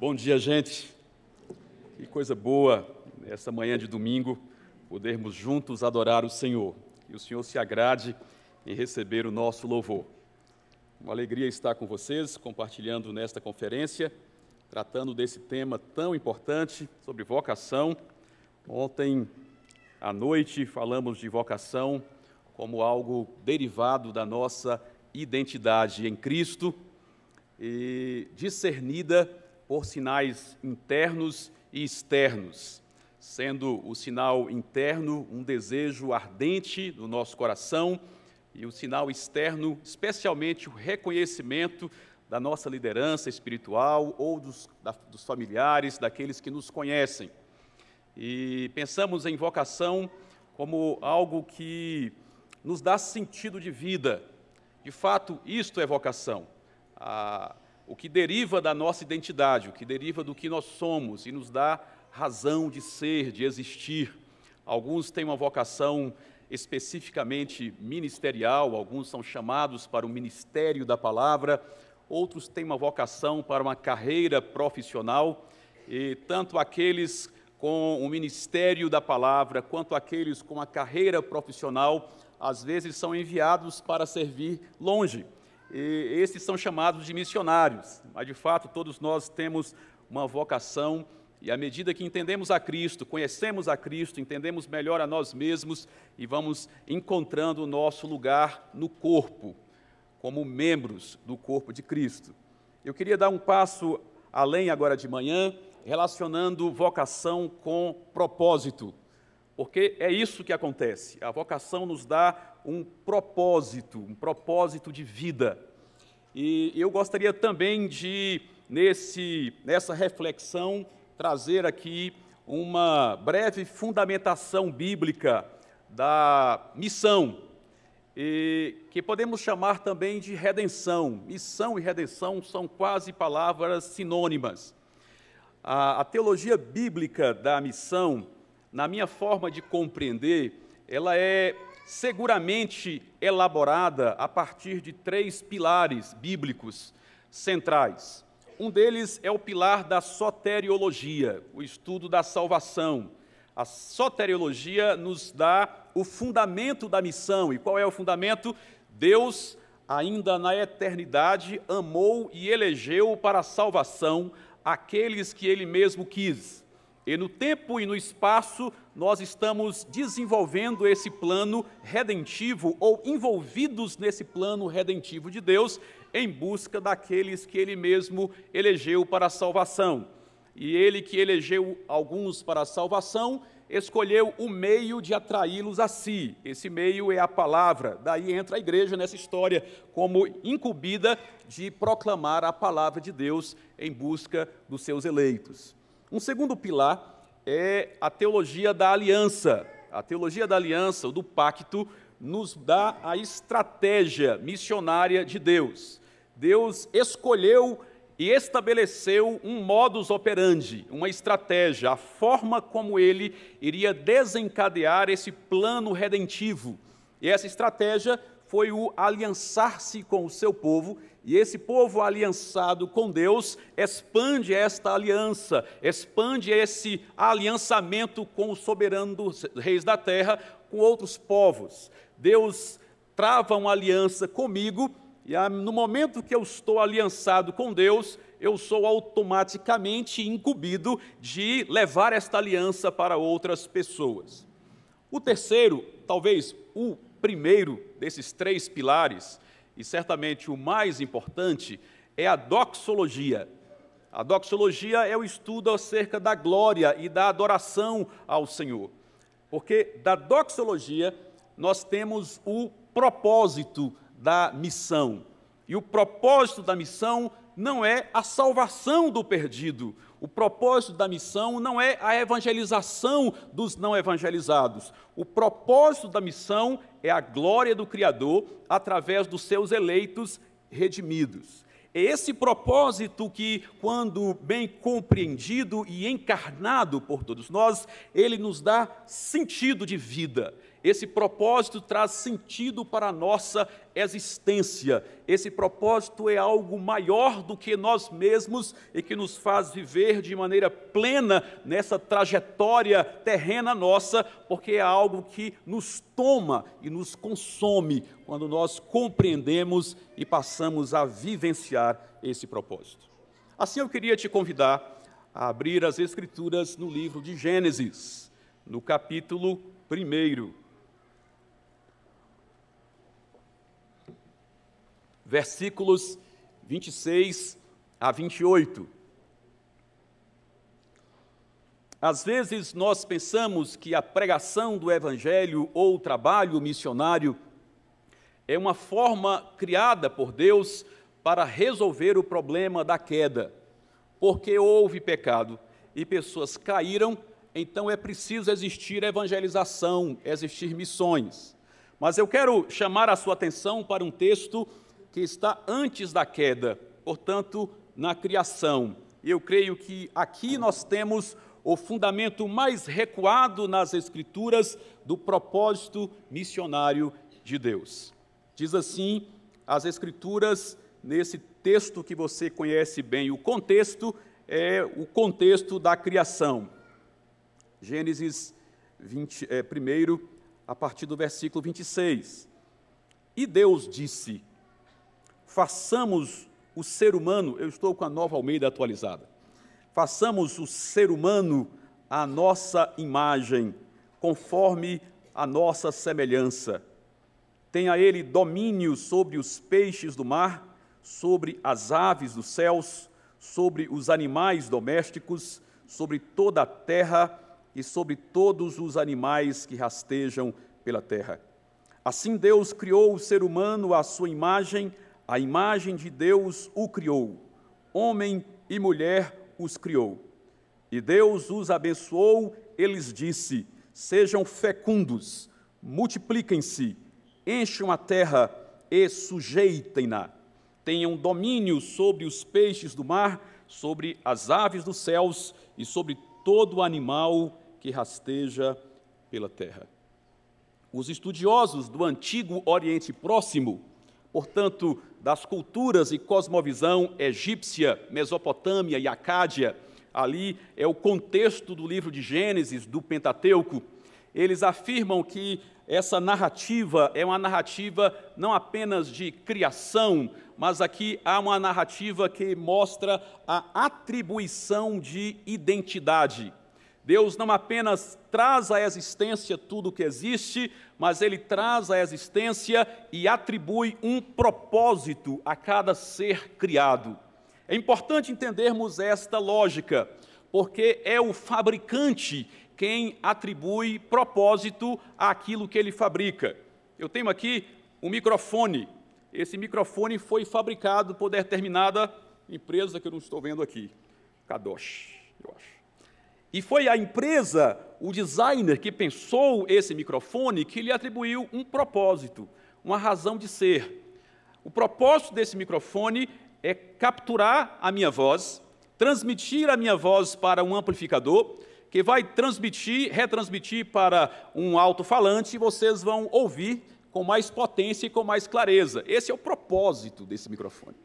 Bom dia, gente. Que coisa boa, nessa manhã de domingo, podermos juntos adorar o Senhor. E o Senhor se agrade em receber o nosso louvor. Uma alegria estar com vocês, compartilhando nesta conferência, tratando desse tema tão importante sobre vocação. Ontem à noite falamos de vocação como algo derivado da nossa identidade em Cristo e discernida por sinais internos e externos, sendo o sinal interno um desejo ardente no nosso coração e o sinal externo, especialmente o reconhecimento da nossa liderança espiritual ou dos, da, dos familiares, daqueles que nos conhecem. E pensamos em vocação como algo que nos dá sentido de vida. De fato, isto é vocação. A, o que deriva da nossa identidade, o que deriva do que nós somos e nos dá razão de ser, de existir. Alguns têm uma vocação especificamente ministerial, alguns são chamados para o ministério da palavra, outros têm uma vocação para uma carreira profissional, e tanto aqueles com o ministério da palavra, quanto aqueles com a carreira profissional, às vezes são enviados para servir longe e esses são chamados de missionários. Mas, de fato, todos nós temos uma vocação, e à medida que entendemos a Cristo, conhecemos a Cristo, entendemos melhor a nós mesmos e vamos encontrando o nosso lugar no corpo, como membros do corpo de Cristo. Eu queria dar um passo além agora de manhã, relacionando vocação com propósito, porque é isso que acontece. A vocação nos dá um propósito, um propósito de vida. E eu gostaria também de, nesse, nessa reflexão, trazer aqui uma breve fundamentação bíblica da missão, que podemos chamar também de redenção. Missão e redenção são quase palavras sinônimas. A, a teologia bíblica da missão, na minha forma de compreender, ela é seguramente elaborada a partir de três pilares bíblicos centrais. Um deles é o pilar da soteriologia, o estudo da salvação. A soteriologia nos dá o fundamento da missão. E qual é o fundamento? Deus, ainda na eternidade, amou e elegeu para a salvação aqueles que ele mesmo quis. E no tempo e no espaço, nós estamos desenvolvendo esse plano redentivo ou envolvidos nesse plano redentivo de Deus em busca daqueles que Ele mesmo elegeu para a salvação. E Ele que elegeu alguns para a salvação, escolheu o meio de atraí-los a si. Esse meio é a palavra. Daí entra a igreja nessa história como incumbida de proclamar a palavra de Deus em busca dos seus eleitos. Um segundo pilar é a teologia da aliança. A teologia da aliança, do pacto, nos dá a estratégia missionária de Deus. Deus escolheu e estabeleceu um modus operandi, uma estratégia, a forma como ele iria desencadear esse plano redentivo. E essa estratégia foi o aliançar-se com o seu povo e esse povo aliançado com Deus expande esta aliança, expande esse aliançamento com o soberano dos reis da terra, com outros povos. Deus trava uma aliança comigo, e no momento que eu estou aliançado com Deus, eu sou automaticamente incumbido de levar esta aliança para outras pessoas. O terceiro, talvez o primeiro desses três pilares, e certamente o mais importante, é a doxologia. A doxologia é o estudo acerca da glória e da adoração ao Senhor. Porque da doxologia nós temos o propósito da missão. E o propósito da missão não é a salvação do perdido. O propósito da missão não é a evangelização dos não evangelizados. O propósito da missão é a glória do Criador através dos seus eleitos redimidos. É esse propósito que, quando bem compreendido e encarnado por todos nós, ele nos dá sentido de vida. Esse propósito traz sentido para a nossa existência. Esse propósito é algo maior do que nós mesmos e que nos faz viver de maneira plena nessa trajetória terrena nossa, porque é algo que nos toma e nos consome quando nós compreendemos e passamos a vivenciar esse propósito. Assim, eu queria te convidar a abrir as Escrituras no livro de Gênesis, no capítulo 1 versículos 26 a 28. Às vezes nós pensamos que a pregação do Evangelho ou o trabalho missionário é uma forma criada por Deus para resolver o problema da queda. Porque houve pecado e pessoas caíram, então é preciso existir evangelização, existir missões. Mas eu quero chamar a sua atenção para um texto que está antes da queda, portanto, na criação. Eu creio que aqui nós temos o fundamento mais recuado nas Escrituras do propósito missionário de Deus. Diz assim as Escrituras, nesse texto que você conhece bem, o contexto é o contexto da criação. Gênesis 20, é, 1, a partir do versículo 26. E Deus disse: façamos o ser humano, eu estou com a nova Almeida atualizada, façamos o ser humano a nossa imagem, conforme a nossa semelhança. Tenha ele domínio sobre os peixes do mar, sobre as aves dos céus, sobre os animais domésticos, sobre toda a terra e sobre todos os animais que rastejam pela terra. Assim Deus criou o ser humano à sua imagem, a imagem de Deus o criou, homem e mulher os criou. E Deus os abençoou, eles disse: Sejam fecundos, multipliquem-se, encham a terra e sujeitem-na. Tenham domínio sobre os peixes do mar, sobre as aves dos céus e sobre todo animal que rasteja pela terra. Os estudiosos do antigo Oriente Próximo, portanto, das culturas e cosmovisão egípcia, Mesopotâmia e Acádia, ali é o contexto do livro de Gênesis, do Pentateuco, eles afirmam que essa narrativa é uma narrativa não apenas de criação, mas aqui há uma narrativa que mostra a atribuição de identidade. Deus não apenas traz à existência tudo o que existe, mas ele traz à existência e atribui um propósito a cada ser criado. É importante entendermos esta lógica, porque é o fabricante quem atribui propósito àquilo que ele fabrica. Eu tenho aqui um microfone. Esse microfone foi fabricado por determinada empresa que eu não estou vendo aqui, Kadosh, eu acho. E foi a empresa, o designer que pensou esse microfone, que lhe atribuiu um propósito, uma razão de ser. O propósito desse microfone é capturar a minha voz, transmitir a minha voz para um amplificador, que vai transmitir, retransmitir para um alto-falante e vocês vão ouvir com mais potência e com mais clareza. Esse é o propósito desse microfone.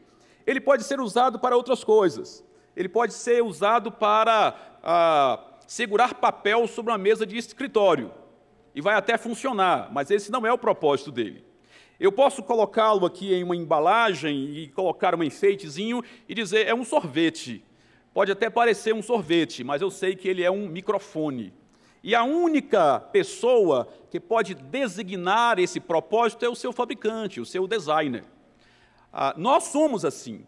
Ele pode ser usado para outras coisas. Ele pode ser usado para ah, segurar papel sobre uma mesa de escritório. E vai até funcionar, mas esse não é o propósito dele. Eu posso colocá-lo aqui em uma embalagem e colocar um enfeitezinho e dizer é um sorvete. Pode até parecer um sorvete, mas eu sei que ele é um microfone. E a única pessoa que pode designar esse propósito é o seu fabricante, o seu designer. Ah, nós somos assim.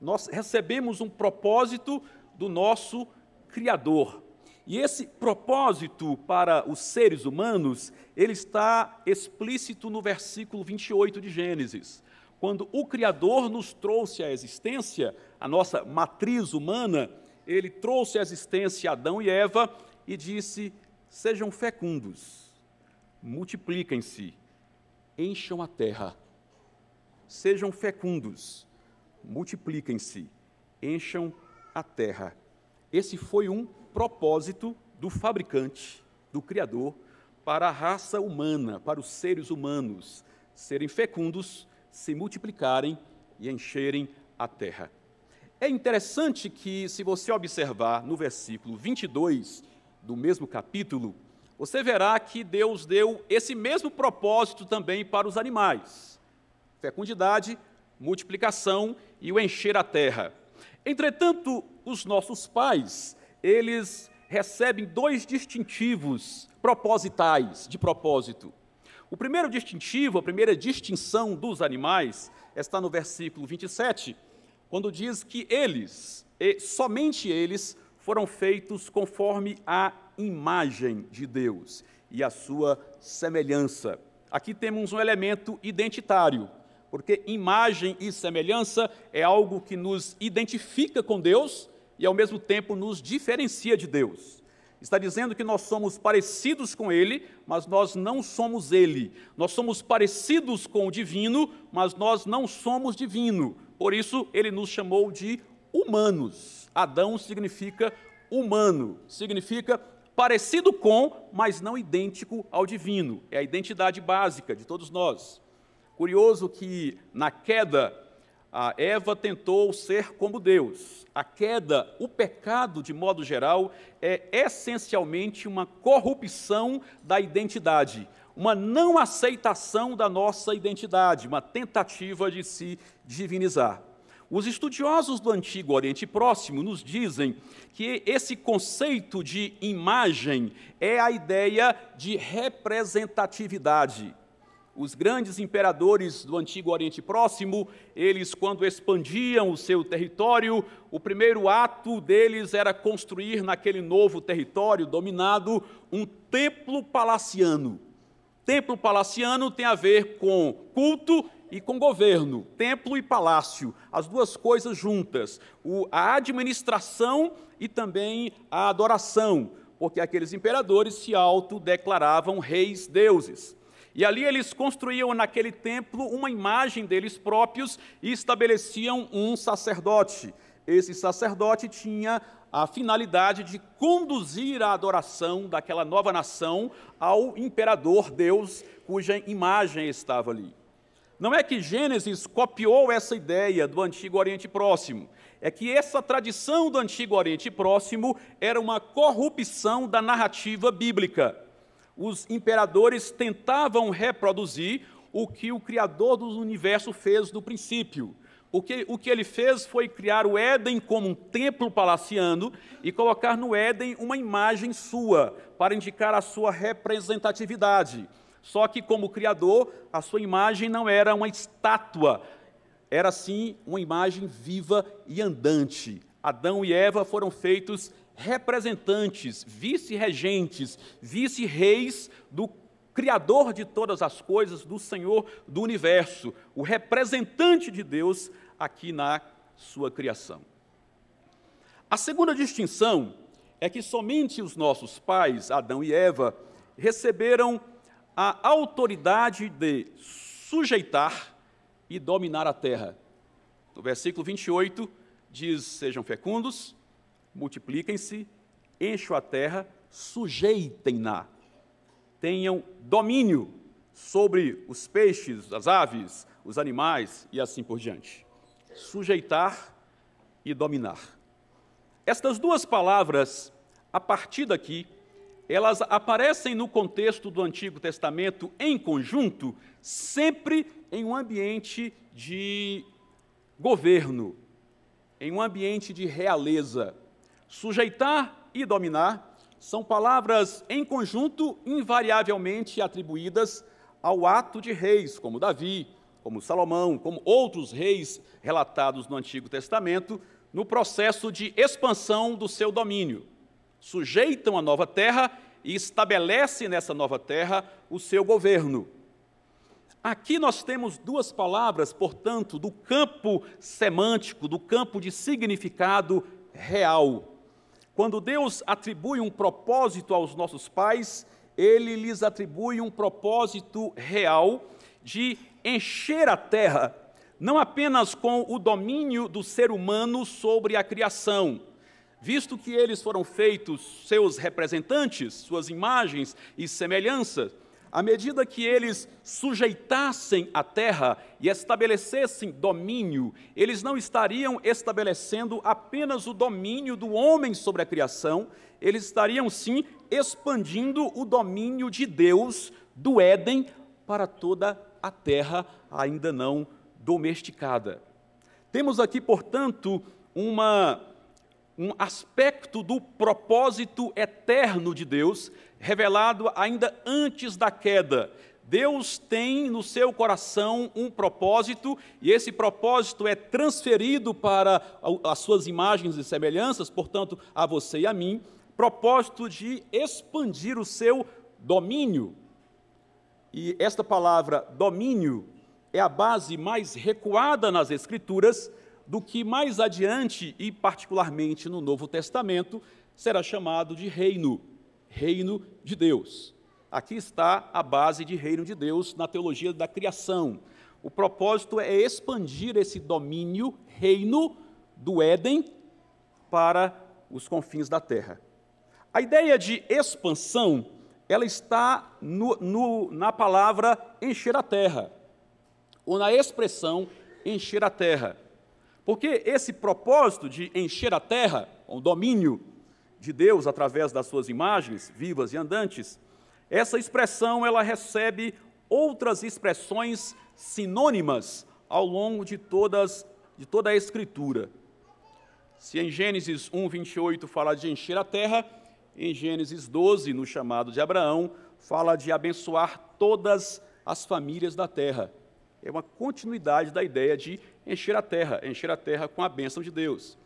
Nós recebemos um propósito do nosso Criador. E esse propósito para os seres humanos, ele está explícito no versículo 28 de Gênesis. Quando o Criador nos trouxe à existência, a nossa matriz humana, ele trouxe à existência Adão e Eva e disse: Sejam fecundos, multipliquem-se, encham a terra. Sejam fecundos, multipliquem-se, encham a terra. Esse foi um propósito do fabricante, do Criador, para a raça humana, para os seres humanos serem fecundos, se multiplicarem e encherem a terra. É interessante que, se você observar no versículo 22 do mesmo capítulo, você verá que Deus deu esse mesmo propósito também para os animais: fecundidade, multiplicação e o encher a terra. Entretanto, os nossos pais, eles recebem dois distintivos propositais, de propósito. O primeiro distintivo, a primeira distinção dos animais, está no versículo 27, quando diz que eles, e somente eles, foram feitos conforme a imagem de Deus e a sua semelhança. Aqui temos um elemento identitário, porque imagem e semelhança é algo que nos identifica com Deus e ao mesmo tempo nos diferencia de Deus. Está dizendo que nós somos parecidos com Ele, mas nós não somos Ele. Nós somos parecidos com o divino, mas nós não somos divino. Por isso, Ele nos chamou de humanos. Adão significa humano, significa parecido com, mas não idêntico ao divino. É a identidade básica de todos nós. Curioso que na queda, a Eva tentou ser como Deus. A queda, o pecado, de modo geral, é essencialmente uma corrupção da identidade, uma não aceitação da nossa identidade, uma tentativa de se divinizar. Os estudiosos do Antigo Oriente Próximo nos dizem que esse conceito de imagem é a ideia de representatividade. Os grandes imperadores do Antigo Oriente Próximo, eles, quando expandiam o seu território, o primeiro ato deles era construir naquele novo território dominado um templo palaciano. Templo palaciano tem a ver com culto e com governo, templo e palácio, as duas coisas juntas, o, a administração e também a adoração, porque aqueles imperadores se autodeclaravam reis deuses. E ali eles construíam naquele templo uma imagem deles próprios e estabeleciam um sacerdote. Esse sacerdote tinha a finalidade de conduzir a adoração daquela nova nação ao imperador Deus, cuja imagem estava ali. Não é que Gênesis copiou essa ideia do Antigo Oriente Próximo, é que essa tradição do Antigo Oriente Próximo era uma corrupção da narrativa bíblica os imperadores tentavam reproduzir o que o Criador do universo fez no princípio. O que, o que ele fez foi criar o Éden como um templo palaciano e colocar no Éden uma imagem sua, para indicar a sua representatividade. Só que, como Criador, a sua imagem não era uma estátua, era sim uma imagem viva e andante. Adão e Eva foram feitos representantes, vice-regentes, vice-reis do Criador de todas as coisas, do Senhor do universo, o representante de Deus aqui na sua criação. A segunda distinção é que somente os nossos pais, Adão e Eva, receberam a autoridade de sujeitar e dominar a terra. No versículo 28 diz: Sejam fecundos, multipliquem-se, encham a terra, sujeitem-na, tenham domínio sobre os peixes, as aves, os animais e assim por diante. Sujeitar e dominar. Estas duas palavras, a partir daqui, elas aparecem no contexto do Antigo Testamento em conjunto, sempre em um ambiente de governo, em um ambiente de realeza. Sujeitar e dominar são palavras em conjunto invariavelmente atribuídas ao ato de reis, como Davi, como Salomão, como outros reis relatados no Antigo Testamento, no processo de expansão do seu domínio. Sujeitam a nova terra e estabelecem nessa nova terra o seu governo. Aqui nós temos duas palavras, portanto, do campo semântico, do campo de significado real. Quando Deus atribui um propósito aos nossos pais, ele lhes atribui um propósito real de encher a terra, não apenas com o domínio do ser humano sobre a criação, visto que eles foram feitos seus representantes, suas imagens e semelhanças, à medida que eles sujeitassem a terra e estabelecessem domínio, eles não estariam estabelecendo apenas o domínio do homem sobre a criação, eles estariam sim expandindo o domínio de Deus do Éden para toda a terra ainda não domesticada. Temos aqui, portanto, uma, um aspecto do propósito eterno de Deus, revelado ainda antes da queda. Deus tem no seu coração um propósito, e esse propósito é transferido para as suas imagens e semelhanças, portanto, a você e a mim, propósito de expandir o seu domínio. E esta palavra domínio é a base mais recuada nas Escrituras do que mais adiante, e particularmente no Novo Testamento, será chamado de reino, reino de Deus. Aqui está a base de reino de Deus na teologia da criação. O propósito é expandir esse domínio, reino do Éden, para os confins da terra. A ideia de expansão, ela está no, no, na palavra encher a terra, ou na expressão encher a terra. Porque esse propósito de encher a terra, o domínio de Deus através das suas imagens vivas e andantes, essa expressão ela recebe outras expressões sinônimas ao longo de todas de toda a escritura. Se em Gênesis 1, 28 fala de encher a terra, em Gênesis 12, no chamado de Abraão, fala de abençoar todas as famílias da terra. É uma continuidade da ideia de encher a terra, encher a terra com a bênção de Deus.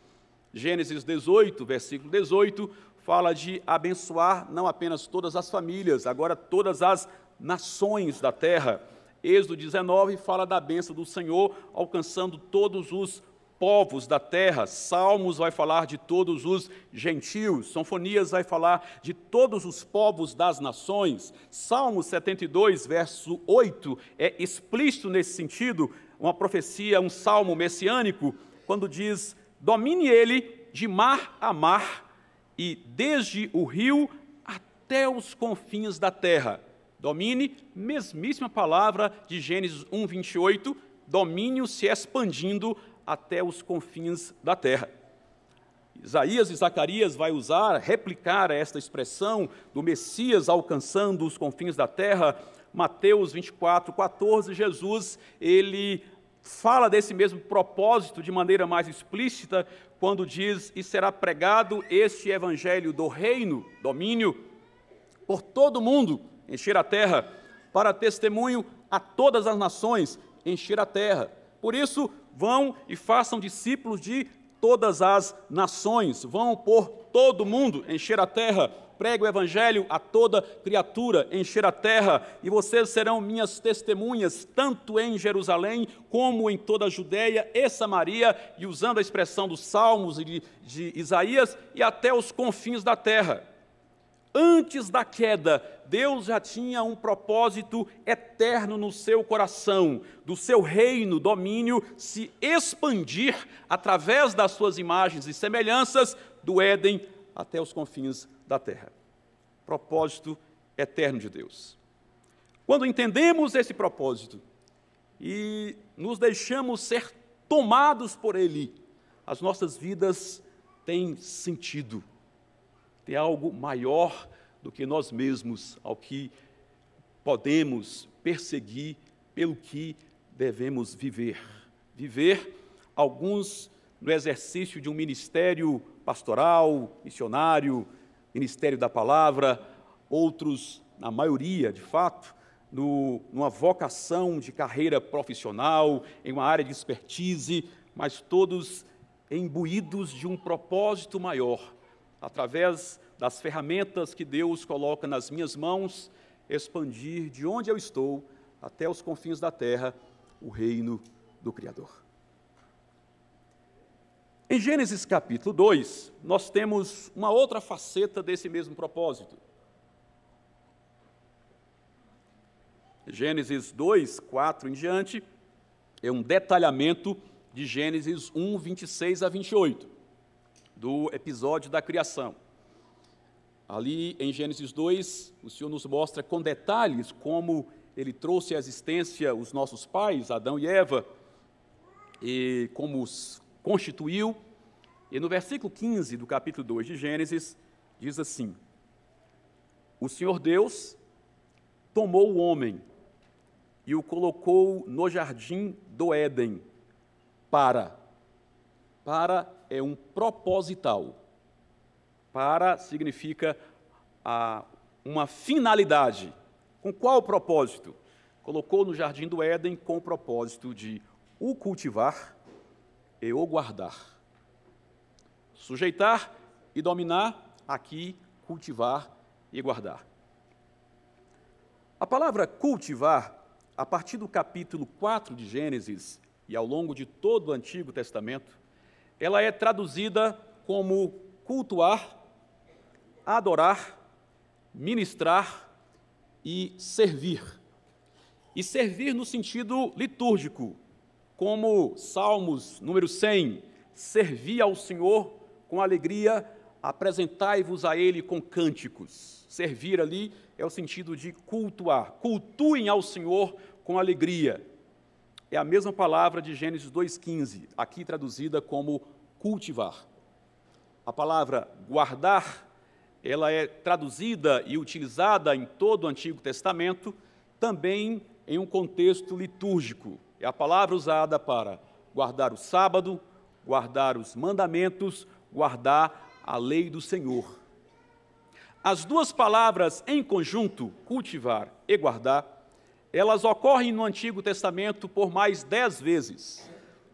Gênesis 18, versículo 18, fala de abençoar não apenas todas as famílias, agora todas as nações da terra. Êxodo 19 fala da bênção do Senhor alcançando todos os povos da terra. Salmos vai falar de todos os gentios. Sonfonias vai falar de todos os povos das nações. Salmo 72, verso 8, é explícito nesse sentido, uma profecia, um salmo messiânico, quando diz: Domine ele de mar a mar e desde o rio até os confins da terra. Domine, mesmíssima palavra de Gênesis 1, 28, domínio se expandindo até os confins da terra. Isaías e Zacarias vai usar, replicar esta expressão do Messias alcançando os confins da terra. Mateus 24, 14, Jesus, ele fala desse mesmo propósito de maneira mais explícita, quando diz: E será pregado este evangelho do reino, domínio, por todo o mundo, encher a terra, para testemunho a todas as nações, encher a terra. Por isso, vão e façam discípulos de todas as nações, vão por todo o mundo, encher a terra, pregue o evangelho a toda criatura, encher a terra, e vocês serão minhas testemunhas, tanto em Jerusalém como em toda a Judéia e Samaria, e usando a expressão dos Salmos e de, de Isaías, e até os confins da terra. Antes da queda, Deus já tinha um propósito eterno no seu coração, do seu reino, domínio, se expandir através das suas imagens e semelhanças do Éden até os confins da terra. Propósito eterno de Deus. Quando entendemos esse propósito e nos deixamos ser tomados por ele, as nossas vidas têm sentido tem algo maior do que nós mesmos, ao que podemos perseguir, pelo que devemos viver. Viver, alguns no exercício de um ministério pastoral, missionário, ministério da palavra, outros, na maioria, de fato, no, numa vocação de carreira profissional, em uma área de expertise, mas todos imbuídos de um propósito maior, através das ferramentas que Deus coloca nas minhas mãos, expandir de onde eu estou até os confins da terra o reino do Criador. Em Gênesis capítulo 2, nós temos uma outra faceta desse mesmo propósito. Gênesis 2, 4 em diante, é um detalhamento de Gênesis 1, 26 a 28. do episódio da criação. Ali em Gênesis 2, o Senhor nos mostra com detalhes como ele trouxe à existência os nossos pais, Adão e Eva, e como os constituiu. E no versículo 15 do capítulo 2 de Gênesis, diz assim: O Senhor Deus tomou o homem e o colocou no jardim do Éden para. Para é um proposital. Para significa a, uma finalidade. Com qual propósito? Colocou no jardim do Éden com o propósito de o cultivar e o guardar. Sujeitar e dominar, aqui, cultivar e guardar. A palavra cultivar, a partir do capítulo 4 de Gênesis e ao longo de todo o Antigo Testamento, ela é traduzida como cultuar, adorar, ministrar e servir. E servir no sentido litúrgico, como Salmos número 100, servi ao Senhor com alegria, apresentai-vos a Ele com cânticos. Servir ali é o sentido de cultuar. Cultuem ao Senhor com alegria. É a mesma palavra de Gênesis 2,15, aqui traduzida como cultivar. A palavra guardar, ela é traduzida e utilizada em todo o Antigo Testamento, também em um contexto litúrgico. É a palavra usada para guardar o sábado, guardar os mandamentos, guardar a lei do Senhor. As duas palavras em conjunto, cultivar e guardar, elas ocorrem no Antigo Testamento por mais dez vezes.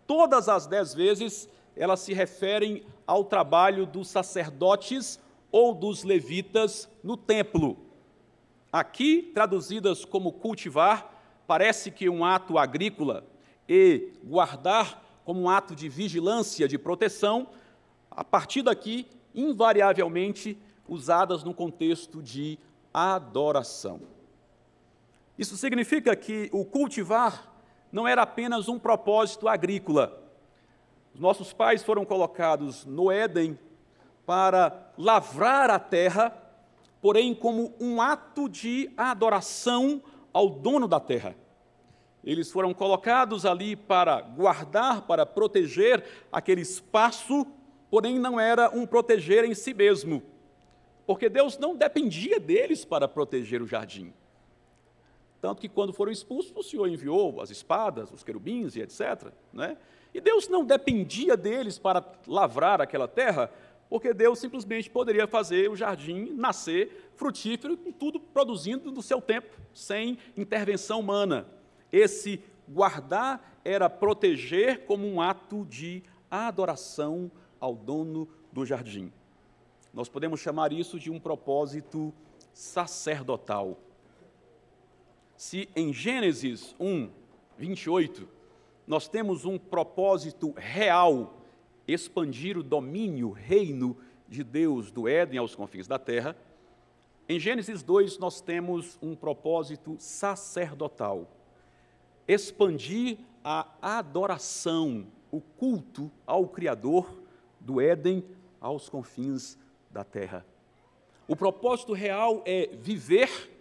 Todas as dez vezes elas se referem ao trabalho dos sacerdotes ou dos levitas no templo. Aqui, traduzidas como cultivar, parece que um ato agrícola e guardar como um ato de vigilância, de proteção, a partir daqui, invariavelmente, usadas no contexto de adoração. Isso significa que o cultivar não era apenas um propósito agrícola. Os nossos pais foram colocados no Éden para lavrar a terra, porém como um ato de adoração ao dono da terra. Eles foram colocados ali para guardar, para proteger aquele espaço, porém não era um proteger em si mesmo, porque Deus não dependia deles para proteger o jardim. Tanto que quando foram expulsos, o Senhor enviou as espadas, os querubins e etc. Né? E Deus não dependia deles para lavrar aquela terra, porque Deus simplesmente poderia fazer o jardim nascer frutífero, tudo produzindo no seu tempo, sem intervenção humana. Esse guardar era proteger como um ato de adoração ao dono do jardim. Nós podemos chamar isso de um propósito sacerdotal. Se em Gênesis 1, 28, nós temos um propósito real, expandir o domínio, reino de Deus do Éden aos confins da terra, em Gênesis 2 nós temos um propósito sacerdotal, expandir a adoração, o culto ao Criador do Éden aos confins da terra. O propósito real é viver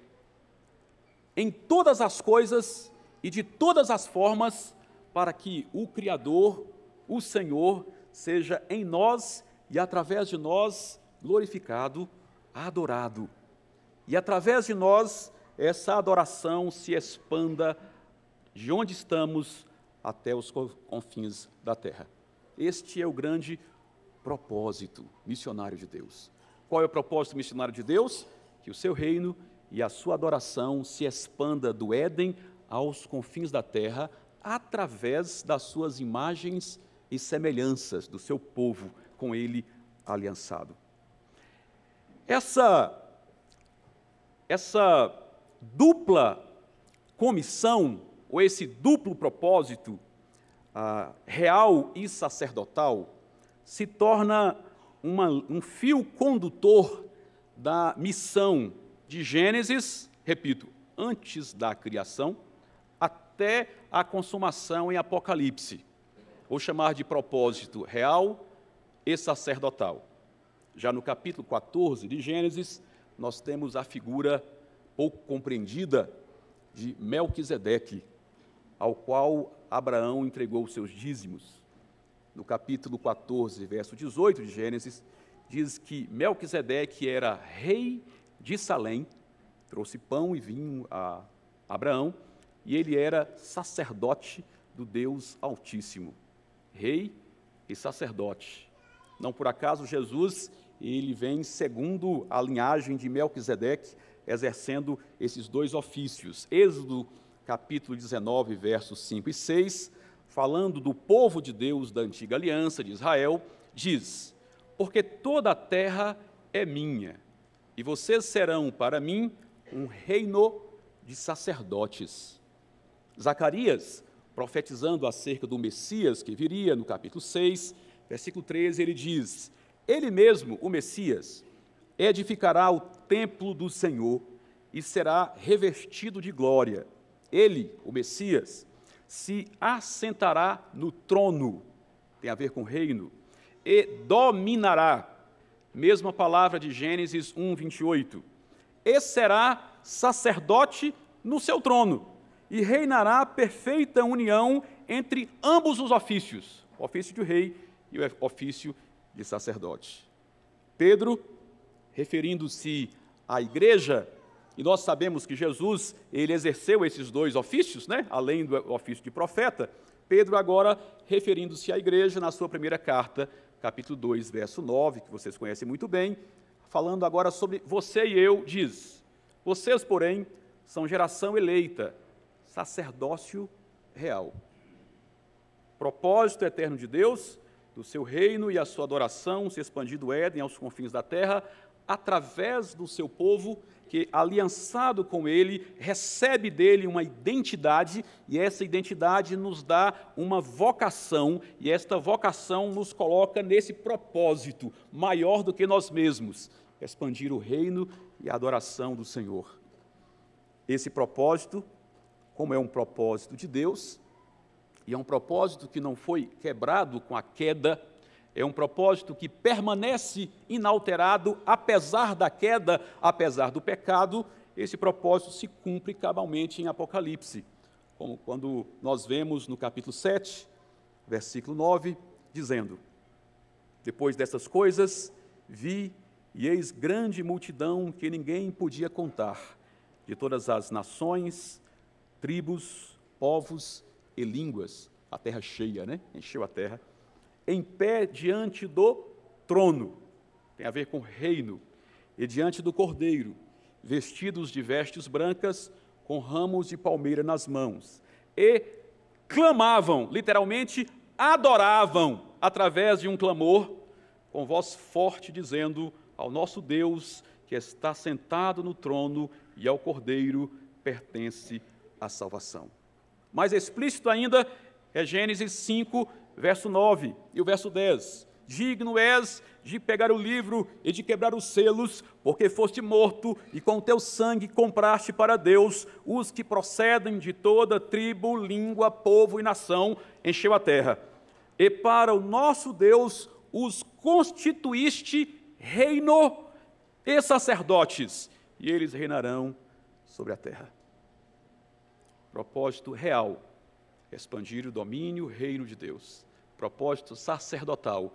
em todas as coisas e de todas as formas para que o Criador, o Senhor, seja em nós e através de nós glorificado, adorado. E através de nós essa adoração se expanda de onde estamos até os confins da terra. Este é o grande propósito missionário de Deus. Qual é o propósito missionário de Deus? Que o seu reino e a sua adoração se expanda do Éden aos confins da terra através das suas imagens e semelhanças do seu povo com ele aliançado. Essa essa dupla comissão ou esse duplo propósito ah, real e sacerdotal se torna uma, um fio condutor da missão de Gênesis, repito, antes da criação, até a consumação em Apocalipse. Vou chamar de propósito real e sacerdotal. Já no capítulo 14 de Gênesis, nós temos a figura pouco compreendida de Melquisedeque, ao qual Abraão entregou seus dízimos. No capítulo 14, verso 18 de Gênesis, diz que Melquisedeque era rei de Salém, trouxe pão e vinho a Abraão, e ele era sacerdote do Deus Altíssimo, rei e sacerdote. Não por acaso Jesus, ele vem segundo a linhagem de Melquisedeque, exercendo esses dois ofícios. Êxodo capítulo 19, versos 5 e 6, falando do povo de Deus da antiga aliança de Israel, diz: Porque toda a terra é minha, e vocês serão para mim um reino de sacerdotes. Zacarias, profetizando acerca do Messias que viria, no capítulo 6, versículo 13, ele diz: Ele mesmo, o Messias, edificará o templo do Senhor e será revestido de glória. Ele, o Messias, se assentará no trono, tem a ver com reino, e dominará. Mesma palavra de Gênesis 1, 28. E será sacerdote no seu trono, e reinará perfeita união entre ambos os ofícios, o ofício de rei e o ofício de sacerdote. Pedro, referindo-se à igreja, e nós sabemos que Jesus, ele exerceu esses dois ofícios, né? além do ofício de profeta. Pedro agora, referindo-se à igreja, na sua primeira carta, capítulo 2, verso 9, que vocês conhecem muito bem, falando agora sobre você e eu, diz: Vocês, porém, são geração eleita, sacerdócio real. Propósito eterno de Deus, do seu reino e a sua adoração se expandir do Éden aos confins da terra, através do seu povo que, aliançado com Ele, recebe dele uma identidade, e essa identidade nos dá uma vocação, e esta vocação nos coloca nesse propósito maior do que nós mesmos expandir o reino e a adoração do Senhor. Esse propósito, como é um propósito de Deus, e é um propósito que não foi quebrado com a queda é um propósito que permanece inalterado, apesar da queda, apesar do pecado. Esse propósito se cumpre cabalmente em Apocalipse, como quando nós vemos no capítulo 7, versículo 9, dizendo: Depois dessas coisas, vi e eis grande multidão que ninguém podia contar, de todas as nações, tribos, povos e línguas, a terra cheia, né? Encheu a terra em pé diante do trono, tem a ver com reino, e diante do cordeiro, vestidos de vestes brancas, com ramos de palmeira nas mãos, e clamavam, literalmente adoravam, através de um clamor, com voz forte, dizendo ao nosso Deus, que está sentado no trono, e ao cordeiro pertence a salvação. Mais explícito ainda é Gênesis 5, verso 9 e o verso 10. Digno és de pegar o livro e de quebrar os selos, porque foste morto e com teu sangue compraste para Deus os que procedem de toda tribo, língua, povo e nação, encheu a terra. E para o nosso Deus os constituíste reino e sacerdotes, e eles reinarão sobre a terra. Propósito real: expandir o domínio, o reino de Deus propósito sacerdotal,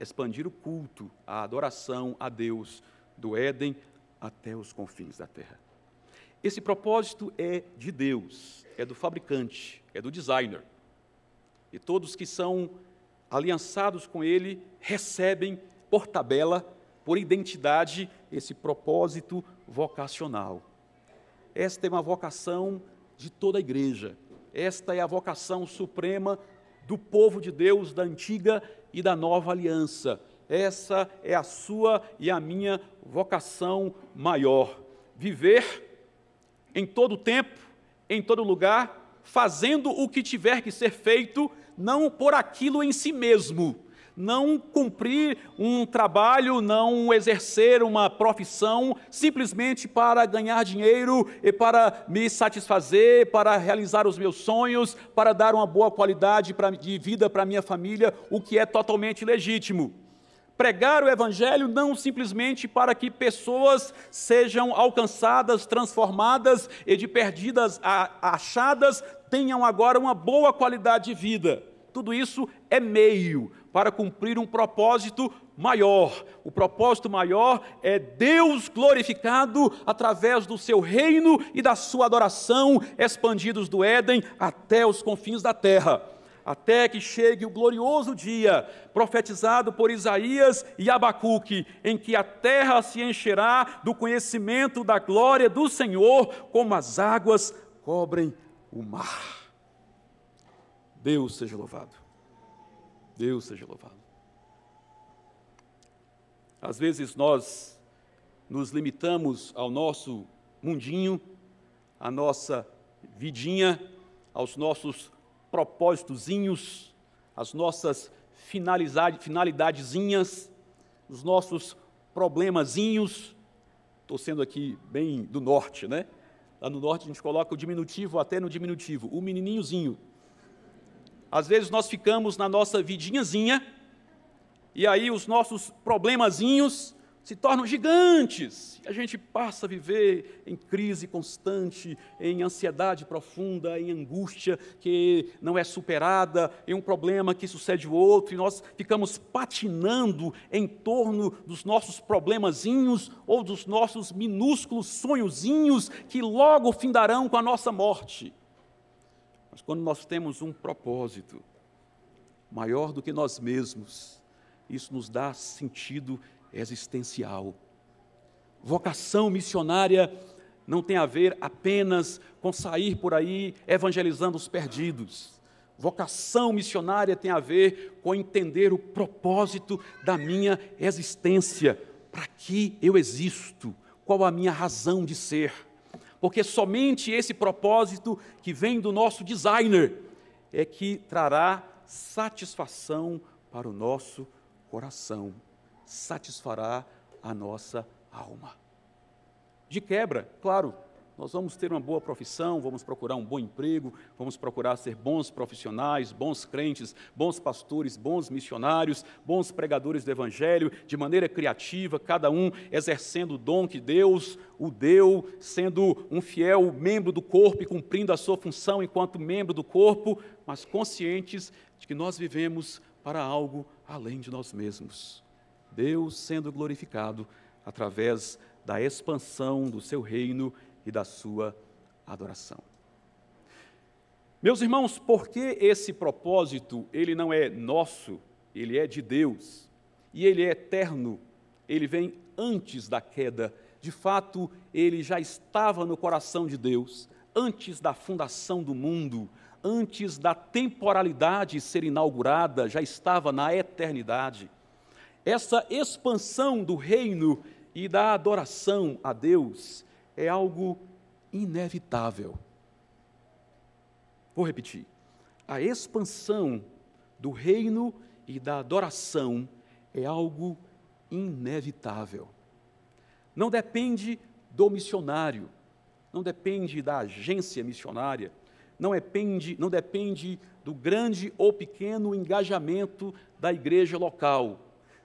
expandir o culto, a adoração a Deus, do Éden até os confins da terra. Esse propósito é de Deus, é do fabricante, é do designer. E todos que são aliançados com Ele recebem por tabela, por identidade, esse propósito vocacional. Esta é uma vocação de toda a igreja. Esta é a vocação suprema do povo de Deus da antiga e da nova aliança. Essa é a sua e a minha vocação maior. Viver em todo tempo, em todo lugar, fazendo o que tiver que ser feito, não por aquilo em si mesmo, não cumprir um trabalho, não exercer uma profissão simplesmente para ganhar dinheiro e para me satisfazer, para realizar os meus sonhos, para dar uma boa qualidade de vida para minha família, o que é totalmente legítimo pregar o Evangelho não simplesmente para que pessoas sejam alcançadas, transformadas e de perdidas achadas tenham agora uma boa qualidade de vida. Tudo isso é meio para cumprir um propósito maior. O propósito maior é Deus glorificado através do seu reino e da sua adoração, expandidos do Éden até os confins da terra até que chegue o glorioso dia, profetizado por Isaías e Abacuque, em que a terra se encherá do conhecimento da glória do Senhor, como as águas cobrem o mar. Deus seja louvado. Deus seja louvado. Às vezes nós nos limitamos ao nosso mundinho, à nossa vidinha, aos nossos propósitozinhos, as nossas finalidadezinhas, os nossos problemazinhos. Estou sendo aqui bem do norte, né? Lá no norte a gente coloca o diminutivo até no diminutivo, o menininhozinho. Às vezes nós ficamos na nossa vidinhazinha, e aí os nossos problemazinhos se tornam gigantes. A gente passa a viver em crise constante, em ansiedade profunda, em angústia que não é superada, em um problema que sucede o outro, e nós ficamos patinando em torno dos nossos problemazinhos ou dos nossos minúsculos sonhozinhos que logo findarão com a nossa morte. Mas quando nós temos um propósito maior do que nós mesmos, isso nos dá sentido existencial. Vocação missionária não tem a ver apenas com sair por aí evangelizando os perdidos. Vocação missionária tem a ver com entender o propósito da minha existência. Para que eu existo? Qual a minha razão de ser? Porque somente esse propósito que vem do nosso designer é que trará satisfação para o nosso coração satisfará a nossa alma. De quebra, claro, nós vamos ter uma boa profissão, vamos procurar um bom emprego, vamos procurar ser bons profissionais, bons crentes, bons pastores, bons missionários, bons pregadores do Evangelho, de maneira criativa, cada um exercendo o dom que Deus o deu, sendo um fiel membro do corpo e cumprindo a sua função enquanto membro do corpo, mas conscientes de que nós vivemos para algo além de nós mesmos. Deus sendo glorificado através da expansão do seu reino e da sua adoração. Meus irmãos, por que esse propósito, ele não é nosso, ele é de Deus, e ele é eterno, ele vem antes da queda, de fato, ele já estava no coração de Deus, antes da fundação do mundo, antes da temporalidade ser inaugurada, já estava na eternidade essa expansão do reino e da adoração a Deus é algo inevitável. Vou repetir. A expansão do reino e da adoração é algo inevitável. Não depende do missionário, não depende da agência missionária, não depende, não depende do grande ou pequeno engajamento da igreja local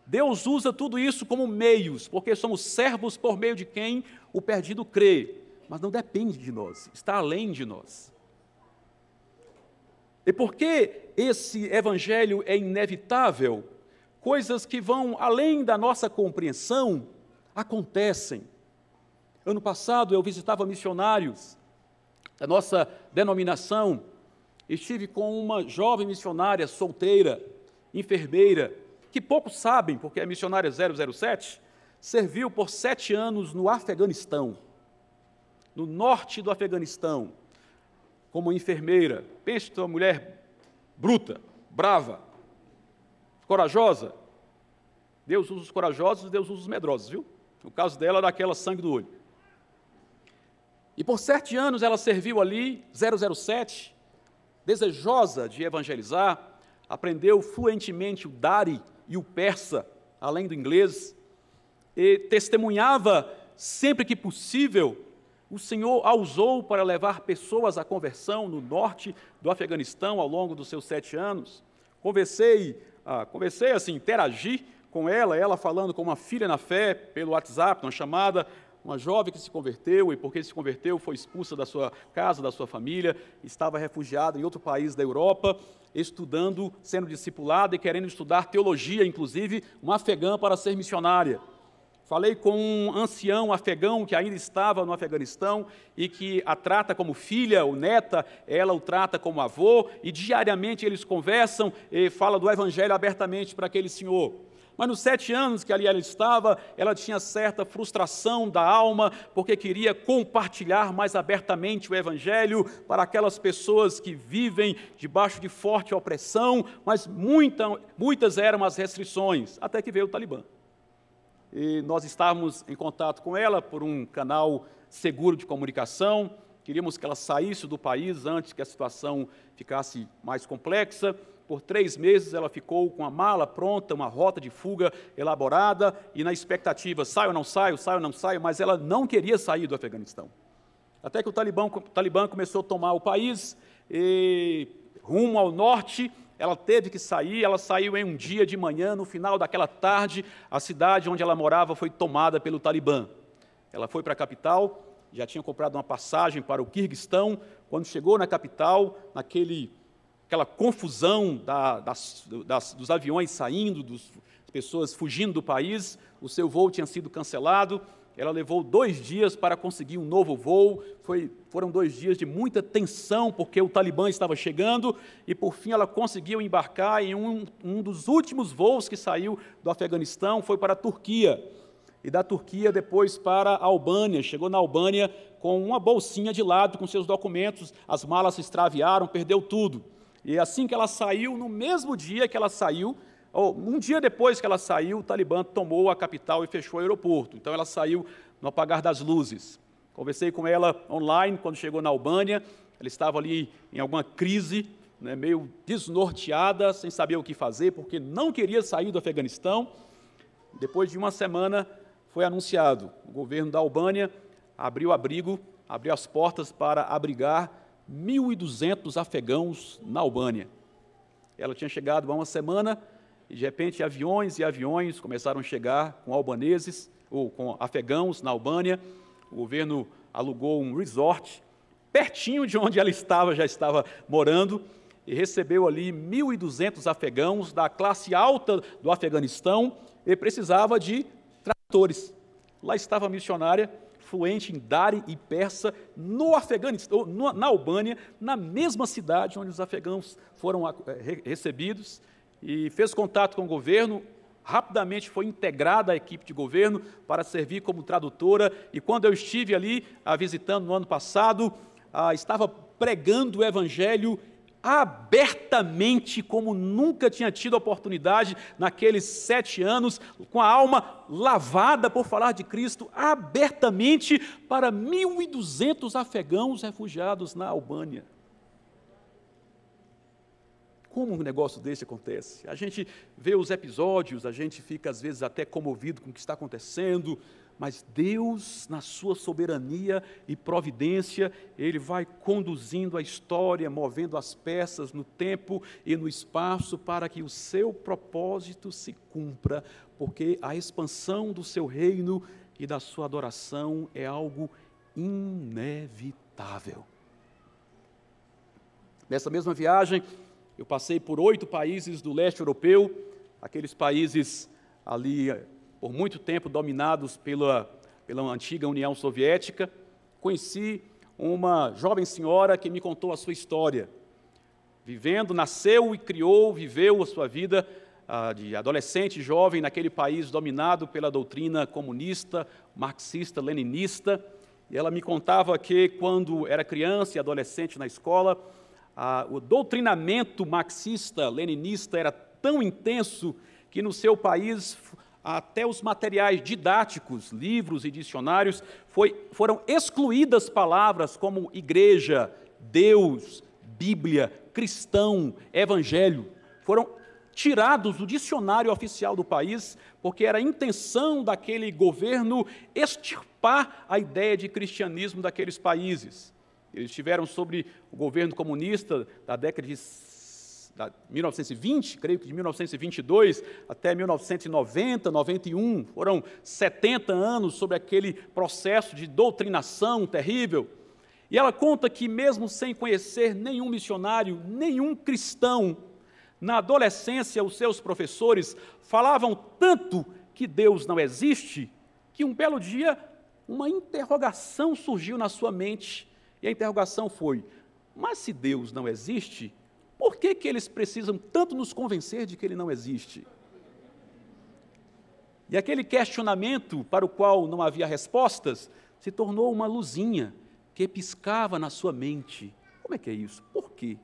Deus usa tudo isso como meios, porque somos servos por meio de quem o perdido crê, mas não depende de nós, está além de nós. E porque esse evangelho é inevitável, coisas que vão além da nossa compreensão acontecem. Ano passado eu visitava missionários da nossa denominação, estive com uma jovem missionária solteira, enfermeira, que poucos sabem, porque é missionária 007, serviu por sete anos no Afeganistão, no norte do Afeganistão, como enfermeira. Pense uma mulher bruta, brava, corajosa. Deus usa os corajosos, Deus usa os medrosos, viu? No caso dela, daquela sangue do olho. E por sete anos ela serviu ali, 007, desejosa de evangelizar, aprendeu fluentemente o Dari, e o persa, além do inglês, e testemunhava sempre que possível. O Senhor a usou para levar pessoas à conversão no norte do Afeganistão ao longo dos seus sete anos. Conversei, ah, conversei assim, interagi com ela, ela falando com uma filha na fé pelo WhatsApp, uma chamada, uma jovem que se converteu e porque se converteu foi expulsa da sua casa, da sua família, estava refugiada em outro país da Europa, estudando, sendo discipulada e querendo estudar teologia, inclusive uma afegã para ser missionária. Falei com um ancião afegão que ainda estava no Afeganistão e que a trata como filha ou neta, ela o trata como avô, e diariamente eles conversam e falam do Evangelho abertamente para aquele senhor. Mas nos sete anos que ali ela estava, ela tinha certa frustração da alma, porque queria compartilhar mais abertamente o Evangelho para aquelas pessoas que vivem debaixo de forte opressão, mas muita, muitas eram as restrições, até que veio o Talibã. E nós estávamos em contato com ela por um canal seguro de comunicação, queríamos que ela saísse do país antes que a situação ficasse mais complexa. Por três meses ela ficou com a mala pronta, uma rota de fuga elaborada e na expectativa, saio ou não saio, saio ou não saio, mas ela não queria sair do Afeganistão. Até que o Talibã, o Talibã começou a tomar o país e rumo ao norte, ela teve que sair, ela saiu em um dia de manhã, no final daquela tarde, a cidade onde ela morava foi tomada pelo Talibã. Ela foi para a capital, já tinha comprado uma passagem para o Quirguistão, quando chegou na capital, naquele aquela confusão da, das, das, dos aviões saindo, das pessoas fugindo do país, o seu voo tinha sido cancelado, ela levou dois dias para conseguir um novo voo. Foi, foram dois dias de muita tensão, porque o Talibã estava chegando, e por fim ela conseguiu embarcar em um, um dos últimos voos que saiu do Afeganistão, foi para a Turquia. E da Turquia depois para a Albânia. Chegou na Albânia com uma bolsinha de lado com seus documentos, as malas se extraviaram, perdeu tudo. E assim que ela saiu, no mesmo dia que ela saiu, um dia depois que ela saiu, o Talibã tomou a capital e fechou o aeroporto. Então ela saiu no apagar das luzes. Conversei com ela online quando chegou na Albânia. Ela estava ali em alguma crise, né, meio desnorteada, sem saber o que fazer, porque não queria sair do Afeganistão. Depois de uma semana, foi anunciado: o governo da Albânia abriu abrigo, abriu as portas para abrigar 1.200 afegãos na Albânia. Ela tinha chegado há uma semana e, de repente, aviões e aviões começaram a chegar com albaneses, ou com afegãos na Albânia. O governo alugou um resort pertinho de onde ela estava, já estava morando, e recebeu ali 1.200 afegãos da classe alta do Afeganistão e precisava de tradutores. Lá estava a missionária fluente em Dari e persa, no Afeganistão, na Albânia, na mesma cidade onde os afegãos foram eh, recebidos, e fez contato com o governo, rapidamente foi integrada à equipe de governo para servir como tradutora, e quando eu estive ali a visitando no ano passado, ah, estava pregando o evangelho abertamente, como nunca tinha tido oportunidade naqueles sete anos, com a alma lavada por falar de Cristo, abertamente para 1.200 afegãos refugiados na Albânia. Como um negócio desse acontece? A gente vê os episódios, a gente fica às vezes até comovido com o que está acontecendo, mas Deus, na sua soberania e providência, Ele vai conduzindo a história, movendo as peças no tempo e no espaço para que o seu propósito se cumpra, porque a expansão do seu reino e da sua adoração é algo inevitável. Nessa mesma viagem, eu passei por oito países do leste europeu, aqueles países ali por muito tempo dominados pela, pela antiga União Soviética, conheci uma jovem senhora que me contou a sua história. Vivendo, nasceu e criou, viveu a sua vida ah, de adolescente jovem naquele país dominado pela doutrina comunista, marxista, leninista. E ela me contava que, quando era criança e adolescente na escola, o doutrinamento marxista, leninista era tão intenso que no seu país até os materiais didáticos, livros e dicionários, foi, foram excluídas palavras como igreja, Deus, Bíblia, cristão, evangelho. Foram tirados do dicionário oficial do país, porque era a intenção daquele governo extirpar a ideia de cristianismo daqueles países. Eles tiveram sobre o governo comunista da década de 1920, creio que de 1922 até 1990, 91, foram 70 anos sobre aquele processo de doutrinação terrível. E ela conta que, mesmo sem conhecer nenhum missionário, nenhum cristão, na adolescência os seus professores falavam tanto que Deus não existe, que um belo dia uma interrogação surgiu na sua mente. E a interrogação foi: mas se Deus não existe, por que, que eles precisam tanto nos convencer de que ele não existe? E aquele questionamento para o qual não havia respostas se tornou uma luzinha que piscava na sua mente. Como é que é isso? Por quê?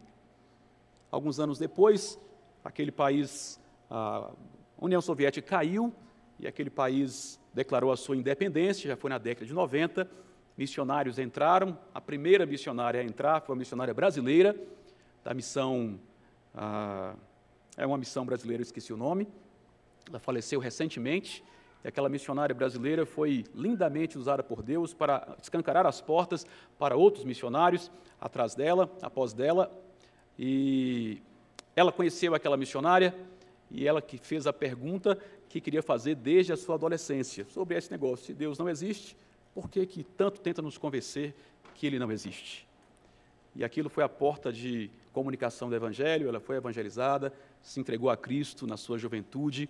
Alguns anos depois, aquele país, a União Soviética caiu e aquele país declarou a sua independência, já foi na década de 90. Missionários entraram, a primeira missionária a entrar foi a missionária brasileira, da missão, ah, é uma missão brasileira, esqueci o nome, ela faleceu recentemente, e aquela missionária brasileira foi lindamente usada por Deus para escancarar as portas para outros missionários atrás dela, após dela, e ela conheceu aquela missionária, e ela que fez a pergunta que queria fazer desde a sua adolescência, sobre esse negócio, se Deus não existe, por que, que tanto tenta nos convencer que Ele não existe? E aquilo foi a porta de comunicação do Evangelho, ela foi evangelizada, se entregou a Cristo na sua juventude,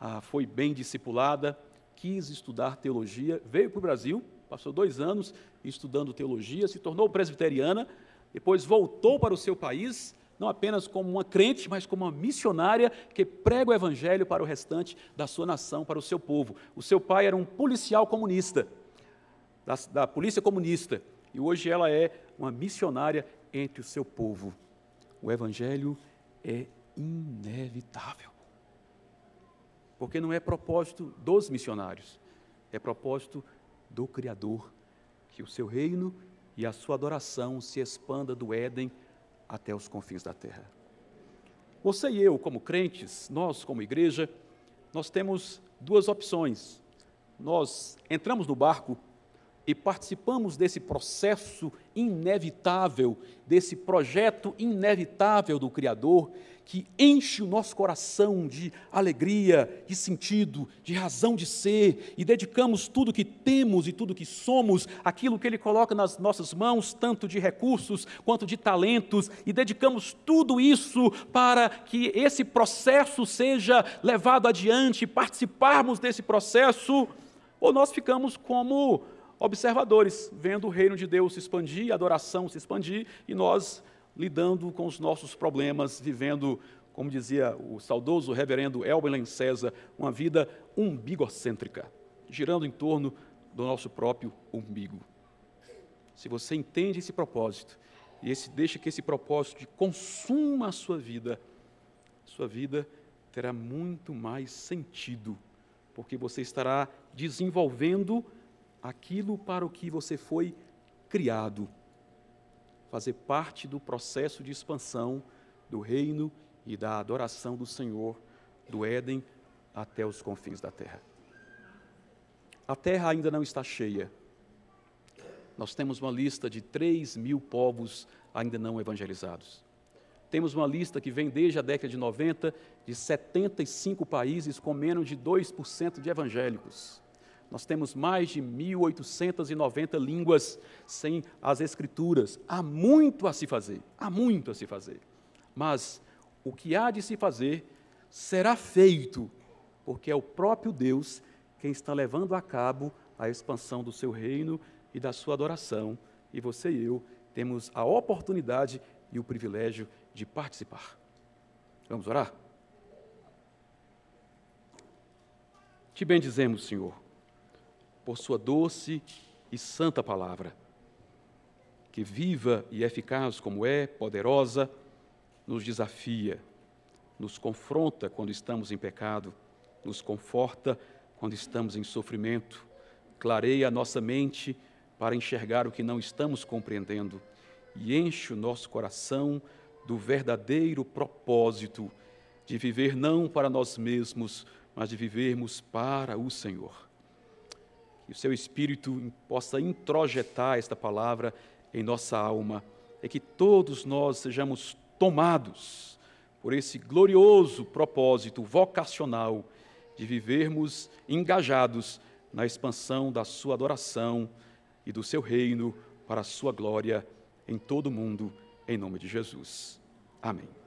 ah, foi bem discipulada, quis estudar teologia, veio para o Brasil, passou dois anos estudando teologia, se tornou presbiteriana, depois voltou para o seu país, não apenas como uma crente, mas como uma missionária que prega o evangelho para o restante da sua nação, para o seu povo. O seu pai era um policial comunista, da, da polícia comunista, e hoje ela é uma missionária entre o seu povo. O Evangelho é inevitável. Porque não é propósito dos missionários, é propósito do Criador, que o seu reino e a sua adoração se expanda do Éden até os confins da terra. Você e eu, como crentes, nós, como igreja, nós temos duas opções. Nós entramos no barco e participamos desse processo inevitável, desse projeto inevitável do Criador, que enche o nosso coração de alegria, de sentido, de razão de ser, e dedicamos tudo que temos e tudo que somos, aquilo que Ele coloca nas nossas mãos, tanto de recursos quanto de talentos, e dedicamos tudo isso para que esse processo seja levado adiante, participarmos desse processo, ou nós ficamos como observadores, vendo o reino de Deus se expandir, a adoração se expandir e nós lidando com os nossos problemas, vivendo, como dizia o saudoso reverendo Elben César, uma vida umbigocêntrica, girando em torno do nosso próprio umbigo. Se você entende esse propósito e esse, deixa que esse propósito consuma a sua vida, sua vida terá muito mais sentido, porque você estará desenvolvendo aquilo para o que você foi criado, fazer parte do processo de expansão do reino e da adoração do Senhor, do Éden até os confins da terra. A terra ainda não está cheia. Nós temos uma lista de 3 mil povos ainda não evangelizados. Temos uma lista que vem desde a década de 90 de 75 países com menos de 2% de evangélicos. Nós temos mais de 1.890 línguas sem as escrituras. Há muito a se fazer, há muito a se fazer. Mas o que há de se fazer será feito, porque é o próprio Deus quem está levando a cabo a expansão do seu reino e da sua adoração, e você e eu temos a oportunidade e o privilégio de participar. Vamos orar? Te bendizemos, Senhor por sua doce e santa palavra, que viva e eficaz como é, poderosa, nos desafia, nos confronta quando estamos em pecado, nos conforta quando estamos em sofrimento, clareia a nossa mente para enxergar o que não estamos compreendendo e enche o nosso coração do verdadeiro propósito de viver não para nós mesmos, mas de vivermos para o Senhor. Que o seu Espírito possa introjetar esta palavra em nossa alma e que todos nós sejamos tomados por esse glorioso propósito vocacional de vivermos engajados na expansão da sua adoração e do seu reino para a sua glória em todo o mundo, em nome de Jesus. Amém.